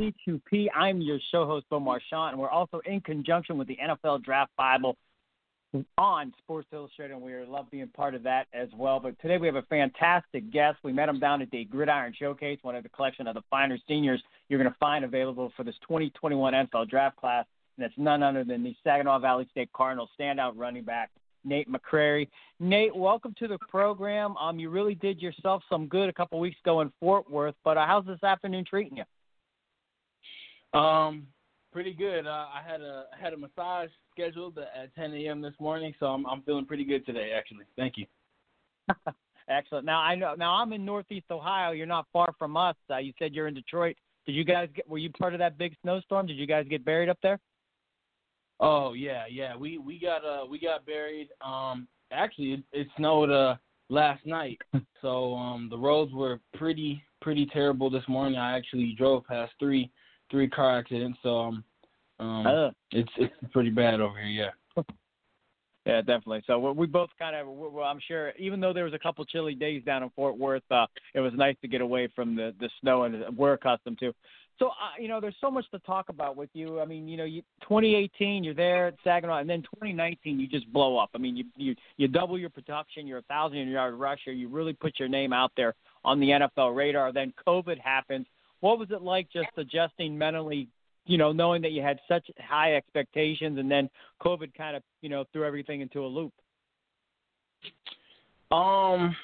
C2P. I'm your show host, Bill Marchionte, and we're also in conjunction with the NFL Draft Bible on Sports Illustrated, and we love being part of that as well. But today we have a fantastic guest. We met him down at the Gridiron Showcase, one of the collection of the finer seniors you're going to find available for this 2021 NFL Draft class, and it's none other than the Saginaw Valley State Cardinals standout running back, Nate McCrary. Nate, welcome to the program. Um, you really did yourself some good a couple weeks ago in Fort Worth, but uh, how's this afternoon treating you? Um, pretty good. Uh, I had a I had a massage scheduled at 10 a.m. this morning, so I'm I'm feeling pretty good today. Actually, thank you. Excellent. Now I know. Now I'm in Northeast Ohio. You're not far from us. Uh, you said you're in Detroit. Did you guys get? Were you part of that big snowstorm? Did you guys get buried up there? Oh yeah, yeah. We we got uh we got buried. Um, actually, it, it snowed uh last night, so um the roads were pretty pretty terrible this morning. I actually drove past three three car accidents, so um, um Uh, it's it's pretty bad over here. Yeah. yeah, definitely. So we we both kind of. Well, I'm sure, even though there was a couple chilly days down in Fort Worth, uh, it was nice to get away from the the snow and we're accustomed to. So, uh, you know, there's so much to talk about with you. I mean, you know, you, 2018, you're there at Saginaw, and then 2019, you just blow up. I mean, you you you double your production. You're a thousand yard rusher. You really put your name out there on the NFL radar. Then COVID happens. What was it like just adjusting mentally? You know, knowing that you had such high expectations, and then COVID kind of, you know, threw everything into a loop. Um,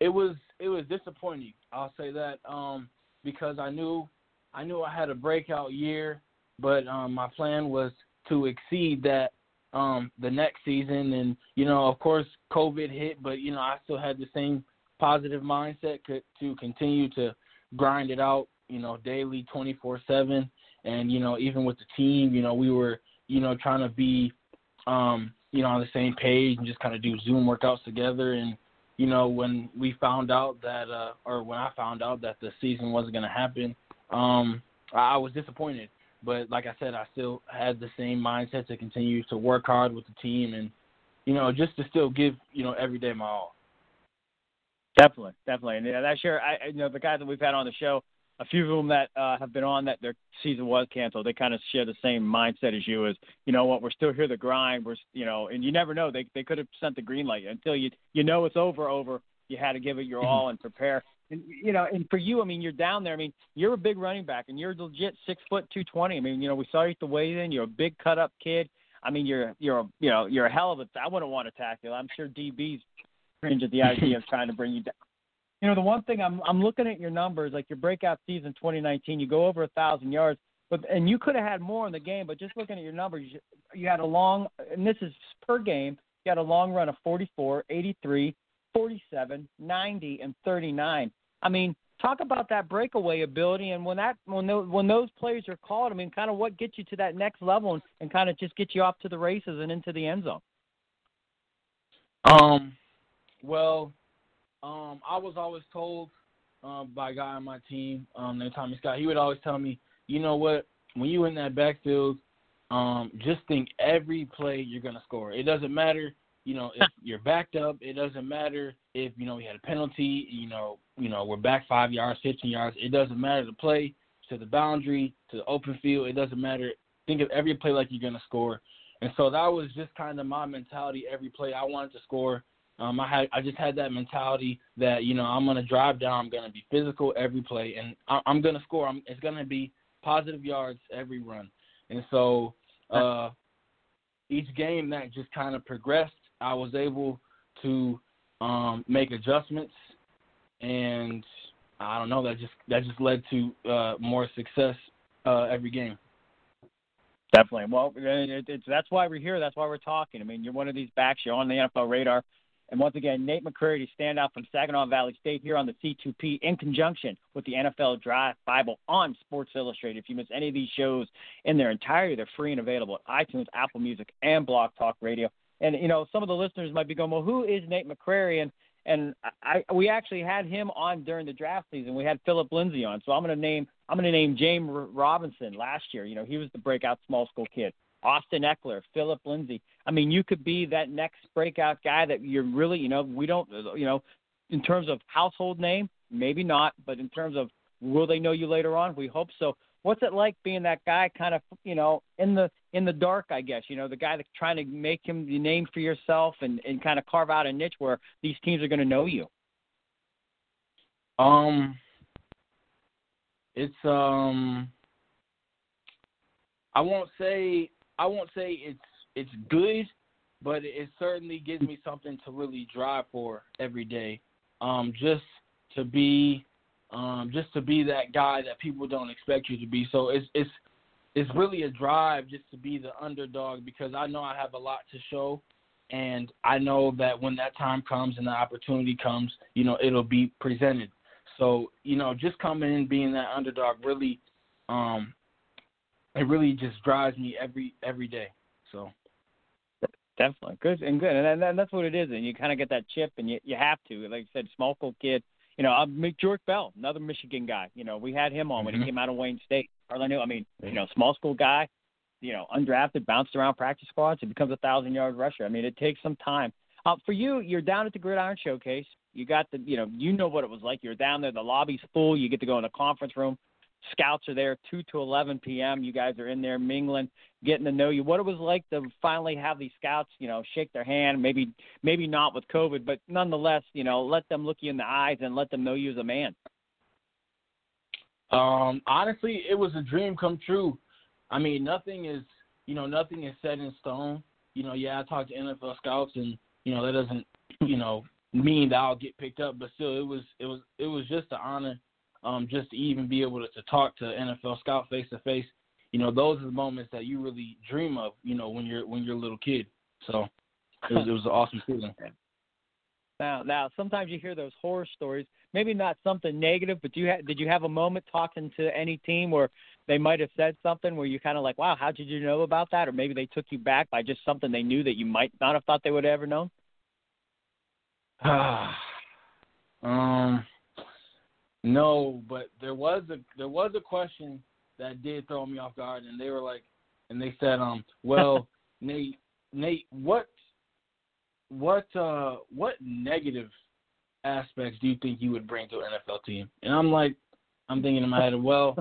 it was it was disappointing. I'll say that. Um, because I knew I knew I had a breakout year, but um, my plan was to exceed that um, the next season. And you know, of course, COVID hit, but you know, I still had the same positive mindset to continue to grind it out. You know, daily, twenty four seven. And you know, even with the team, you know, we were you know trying to be um, you know on the same page and just kind of do Zoom workouts together. And you know, when we found out that, uh, or when I found out that the season wasn't going to happen, um, I was disappointed. But like I said, I still had the same mindset to continue to work hard with the team and, you know, just to still give, you know, every day my all. Definitely, definitely, and yeah, that's sure. I- you know, the guys that we've had on the show, a few of them that uh, have been on that their season was canceled. They kind of share the same mindset as you. As you know, what we're still here to grind. We're, you know, and you never know. They they could have sent the green light until you you know it's over. Over. You had to give it your all and prepare. And you know, and for you, I mean, you're down there. I mean, you're a big running back, and you're legit six foot two twenty. I mean, you know, we saw you at the weigh in. You're a big cut up kid. I mean, you're you're a, you know you're a hell of a. I wouldn't want to tackle. I'm sure DB's cringe at the idea of trying to bring you down. You know, the one thing I'm I'm looking at your numbers, like your breakout season 2019, you go over a thousand yards, but and you could have had more in the game, but just looking at your numbers, you, you had a long, and this is per game, you had a long run of 44, 83, 47, 90, and 39. I mean, talk about that breakaway ability, and when that when those when those plays are called, I mean, kind of what gets you to that next level and, and kind of just get you off to the races and into the end zone. Um, well, um, I was always told um, by a guy on my team um, named Tommy Scott. He would always tell me, you know what, when you in that backfield, um, just think every play you're gonna score. It doesn't matter, you know, if you're backed up. It doesn't matter if you know we had a penalty. You know, you know we're back five yards, 15 yards. It doesn't matter the play to the boundary to the open field. It doesn't matter. Think of every play like you're gonna score. And so that was just kind of my mentality. Every play I wanted to score. Um, I had I just had that mentality that you know I'm gonna drive down. I'm gonna be physical every play, and I, I'm gonna score. I'm, it's gonna be positive yards every run. And so uh, each game that just kind of progressed, I was able to um, make adjustments, and I don't know that just that just led to uh, more success uh, every game. Definitely. Well, it, it's that's why we're here. That's why we're talking. I mean, you're one of these backs. You're on the NFL radar. And once again, Nate McCrary to stand out from Saginaw Valley State here on the C2P in conjunction with the NFL Draft Bible on Sports Illustrated. If you miss any of these shows in their entirety, they're free and available at iTunes, Apple Music, and Blog Talk Radio. And you know, some of the listeners might be going, "Well, who is Nate McCrary?" And and I, we actually had him on during the draft season. We had Philip Lindsay on, so I'm going to name I'm going to name James Robinson last year. You know, he was the breakout small school kid. Austin Ekeler, Philip Lindsay. I mean, you could be that next breakout guy that you're really, you know, we don't, you know, in terms of household name, maybe not, but in terms of will they know you later on? We hope so. What's it like being that guy, kind of, you know, in the in the dark? I guess you know the guy that's trying to make him the name for yourself and and kind of carve out a niche where these teams are going to know you. Um, it's um, I won't say I won't say it's it's good, but it certainly gives me something to really drive for every day. Um, just to be, um, just to be that guy that people don't expect you to be. So it's it's it's really a drive just to be the underdog because I know I have a lot to show, and I know that when that time comes and the opportunity comes, you know it'll be presented. So you know, just coming in being that underdog really um, it really just drives me every every day. So definitely good and good, and, and that's what it is. And you kind of get that chip, and you you have to. Like I said, small school kid. You know, I'm George Bell, another Michigan guy. You know, we had him on mm-hmm. when he mm-hmm. came out of Wayne State. Hardly knew. I mean, you know, small school guy. You know, undrafted, bounced around practice squads, he becomes a thousand yard rusher. I mean, it takes some time. Uh, for you, you're down at the Gridiron Showcase. You got the, you know, you know what it was like. You're down there. The lobby's full. You get to go in the conference room. Scouts are there 2 to 11 p.m. You guys are in there mingling, getting to know you. What it was like to finally have these scouts, you know, shake their hand. Maybe maybe not with COVID, but nonetheless, you know, let them look you in the eyes and let them know you as a man. Um, honestly, it was a dream come true. I mean, nothing is, you know, nothing is set in stone. You know, yeah, I talked to NFL scouts, and you know that doesn't, you know, mean that I'll get picked up, but still, it was, it was, it was just an honor um, just to even be able to, to talk to NFL scout face to face. You know, those are the moments that you really dream of. You know, when you're when you're a little kid. So it was it was an awesome feeling. Now, now, sometimes you hear those horror stories. Maybe not something negative, but you ha- did you have a moment talking to any team where they might have said something where you kind of like, wow, how did you know about that? Or maybe they took you back by just something they knew that you might not have thought they would have ever known. um, no, but there was a there was a question that did throw me off guard, and they were like, and they said, um, well, Nate, Nate, what, what, uh, what negative aspects do you think you would bring to an NFL team? And I'm like, I'm thinking in my head, well,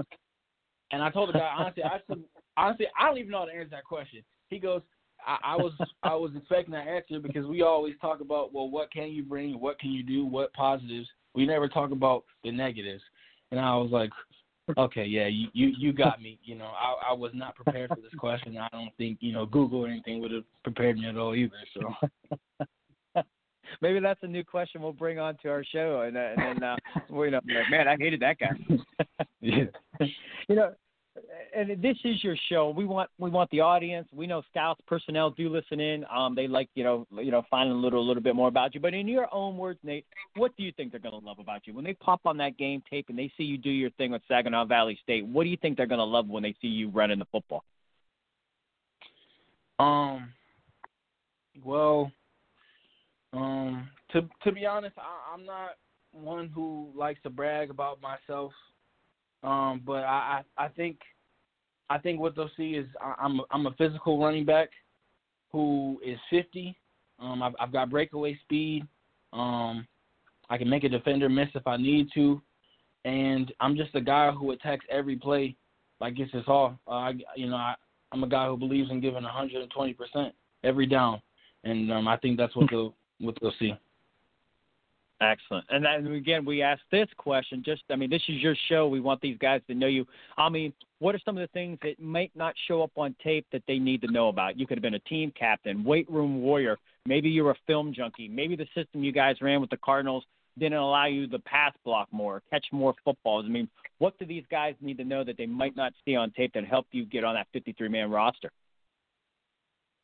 and I told the guy honestly, I said, honestly, I don't even know how to answer that question. He goes, I, I was I was expecting that answer because we always talk about well, what can you bring, what can you do, what positives we never talk about the negatives. And I was like, okay, yeah, you you, you got me. You know, I, I was not prepared for this question. I don't think you know Google or anything would have prepared me at all either. So. Maybe that's a new question we'll bring on to our show, and, uh, and then uh, you know, like, man, I hated that guy. yeah. You know, and this is your show. We want we want the audience. We know scouts personnel do listen in. Um, they like you know you know finding a little a little bit more about you. But in your own words, Nate, what do you think they're going to love about you when they pop on that game tape and they see you do your thing with Saginaw Valley State? What do you think they're going to love when they see you running the football? Um. Well. Um. To to be honest, I, I'm not one who likes to brag about myself. Um, but I, I, I think I think what they'll see is I'm I'm a physical running back who is 50. Um, I've, I've got breakaway speed. Um, I can make a defender miss if I need to, and I'm just a guy who attacks every play like it's his all. Uh, I, you know, I, I'm a guy who believes in giving 120 percent every down, and um, I think that's what they'll what they'll see. Excellent. And then again, we asked this question. Just, I mean, this is your show. We want these guys to know you. I mean, what are some of the things that might not show up on tape that they need to know about? You could have been a team captain, weight room warrior. Maybe you're a film junkie. Maybe the system you guys ran with the Cardinals didn't allow you to pass block more, catch more footballs? I mean, what do these guys need to know that they might not see on tape that help you get on that 53 man roster?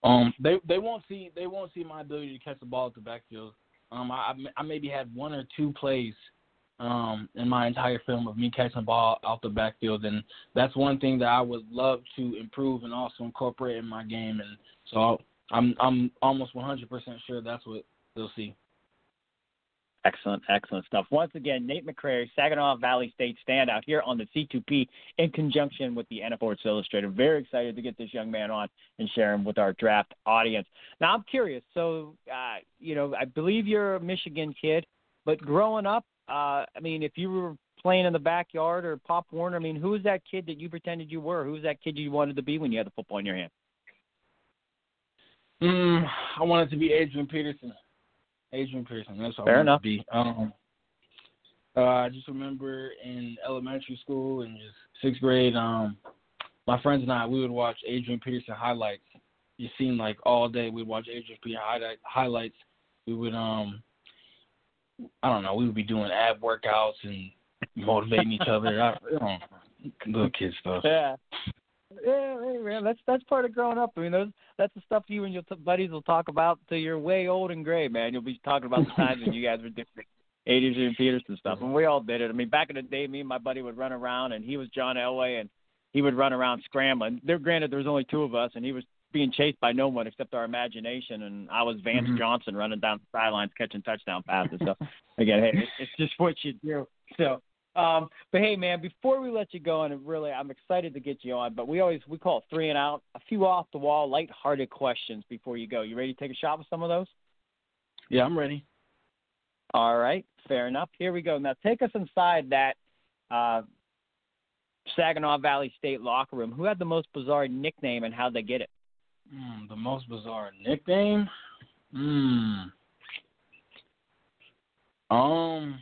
Um, they they won't see they won't see my ability to catch the ball at the backfield. Um, I I maybe had one or two plays, um, in my entire film of me catching the ball out the backfield, and that's one thing that I would love to improve and also incorporate in my game. And so I'm I'm almost 100% sure that's what they'll see. Excellent, excellent stuff. Once again, Nate McCrary, Saginaw Valley State standout here on the C2P in conjunction with the NFL Sports Illustrated. Very excited to get this young man on and share him with our draft audience. Now, I'm curious. So, uh, you know, I believe you're a Michigan kid, but growing up, uh, I mean, if you were playing in the backyard or Pop Warner, I mean, who was that kid that you pretended you were? Who was that kid you wanted to be when you had the football in your hand? Mm, I wanted to be Adrian Peterson. Adrian Peterson. That's all Fair I enough. be. Um, uh, I just remember in elementary school and just sixth grade, um, my friends and I we would watch Adrian Peterson highlights. It seemed like all day we'd watch Adrian Peterson highlights. We would um, I don't know, we would be doing ab workouts and motivating each other. I, you know, little kid stuff. Yeah. Yeah, man, that's that's part of growing up. I mean, those that's the stuff you and your t- buddies will talk about till you're way old and gray, man. You'll be talking about the times when you guys were doing Adrian Peterson stuff, and we all did it. I mean, back in the day, me and my buddy would run around, and he was John Elway, and he would run around scrambling. There, granted, there was only two of us, and he was being chased by no one except our imagination, and I was Vance mm-hmm. Johnson running down the sidelines catching touchdown passes. So again, hey, it's just what you do. So um, but hey, man, before we let you go, and really, I'm excited to get you on. But we always we call it three and out, a few off the wall, light-hearted questions before you go. You ready to take a shot with some of those? Yeah, I'm ready. All right, fair enough. Here we go. Now take us inside that uh, Saginaw Valley State locker room. Who had the most bizarre nickname, and how'd they get it? Mm, the most bizarre nickname? Hmm. Um.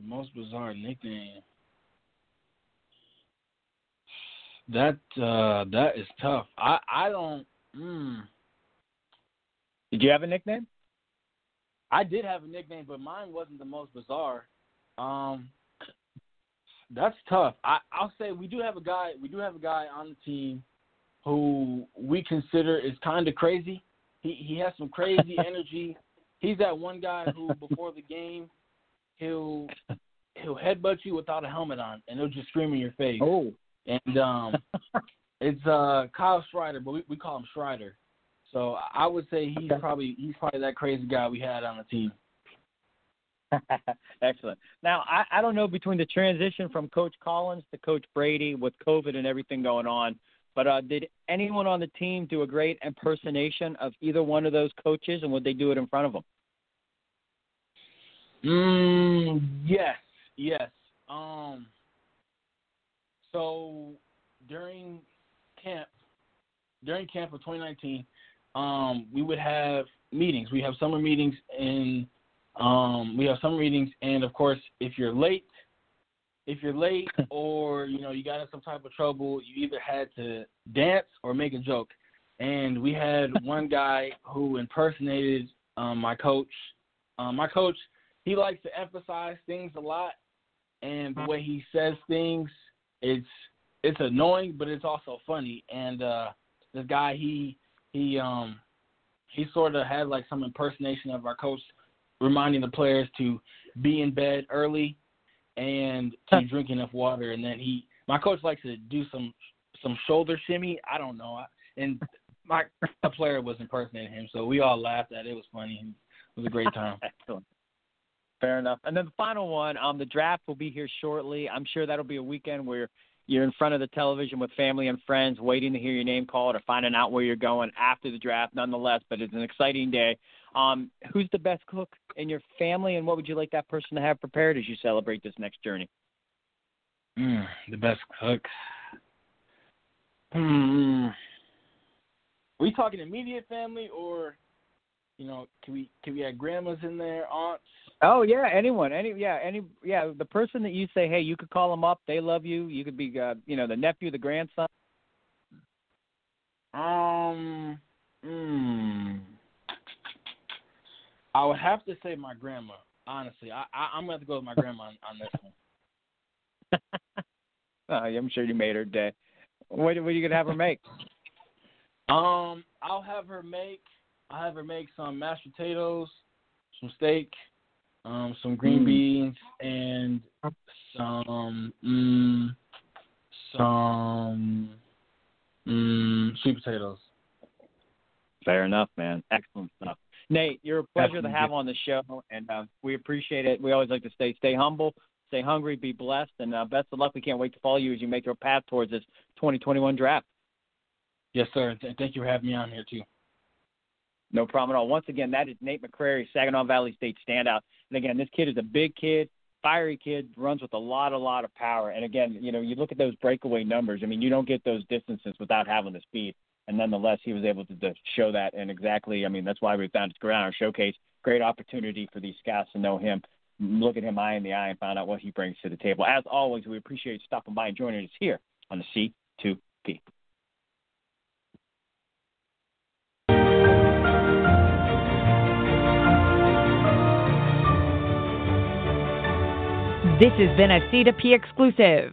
The most bizarre nickname. That uh that is tough. I I don't. Mm. Did you have a nickname? I did have a nickname, but mine wasn't the most bizarre. Um, that's tough. I, I'll say we do have a guy. We do have a guy on the team who we consider is kind of crazy. He he has some crazy energy. He's that one guy who before the game he'll he'll headbutt you without a helmet on, and he'll just scream in your face. Oh, and um, it's uh Kyle Strider, but we, we call him Strider. So I would say he's probably he's probably that crazy guy we had on the team. Excellent. Now I, I don't know between the transition from Coach Collins to Coach Brady with COVID and everything going on, but uh, did anyone on the team do a great impersonation of either one of those coaches, and would they do it in front of them? Mm, yes, yes. Um, so during camp, during camp of 2019, um, we would have meetings. We have summer meetings, and um, we have summer meetings, and of course, if you're late, if you're late or you know you got in some type of trouble, you either had to dance or make a joke. And we had one guy who impersonated um, my coach. Um, my coach he likes to emphasize things a lot, and the way he says things, it's it's annoying, but it's also funny. And uh, this guy, he he um he sort of had like some impersonation of our coach, reminding the players to be in bed early and to drink enough water. And then he, my coach likes to do some some shoulder shimmy. I don't know, and my a player was impersonating him, so we all laughed at it. It was funny. It was a great time. Excellent. Fair enough. And then the final one, um, the draft will be here shortly. I'm sure that'll be a weekend where you're in front of the television with family and friends, waiting to hear your name called or finding out where you're going after the draft. Nonetheless, but it's an exciting day. Um, who's the best cook in your family, and what would you like that person to have prepared as you celebrate this next journey? Mm, the best cook. Hmm. Are we talking immediate family, or you know, can we can we add grandmas in there, aunts? Oh yeah, anyone, any yeah, any yeah, the person that you say, hey, you could call them up. They love you. You could be, uh, you know, the nephew, the grandson. Um, hmm. I would have to say my grandma. Honestly, I, I I'm gonna have to go with my grandma on, on this one. oh, I'm sure you made her day. What, what are you gonna have her make? Um, I'll have her make. I'll have her make some mashed potatoes, some steak, um, some green mm. beans, and some mm, some mm, sweet potatoes. Fair enough, man. Excellent stuff. Nate, you're a pleasure to have on the show, and uh, we appreciate it. We always like to stay stay humble, stay hungry, be blessed, and uh, best of luck. We can't wait to follow you as you make your path towards this 2021 draft. Yes, sir. Thank you for having me on here too. No problem at all. Once again, that is Nate McCrary, Saginaw Valley State standout. And again, this kid is a big kid, fiery kid, runs with a lot, a lot of power. And again, you know, you look at those breakaway numbers. I mean, you don't get those distances without having the speed and nonetheless he was able to, to show that. And exactly, I mean, that's why we found his our showcase. Great opportunity for these scouts to know him, look at him eye in the eye, and find out what he brings to the table. As always, we appreciate you stopping by and joining us here on the C2P. This has been a C2P exclusive.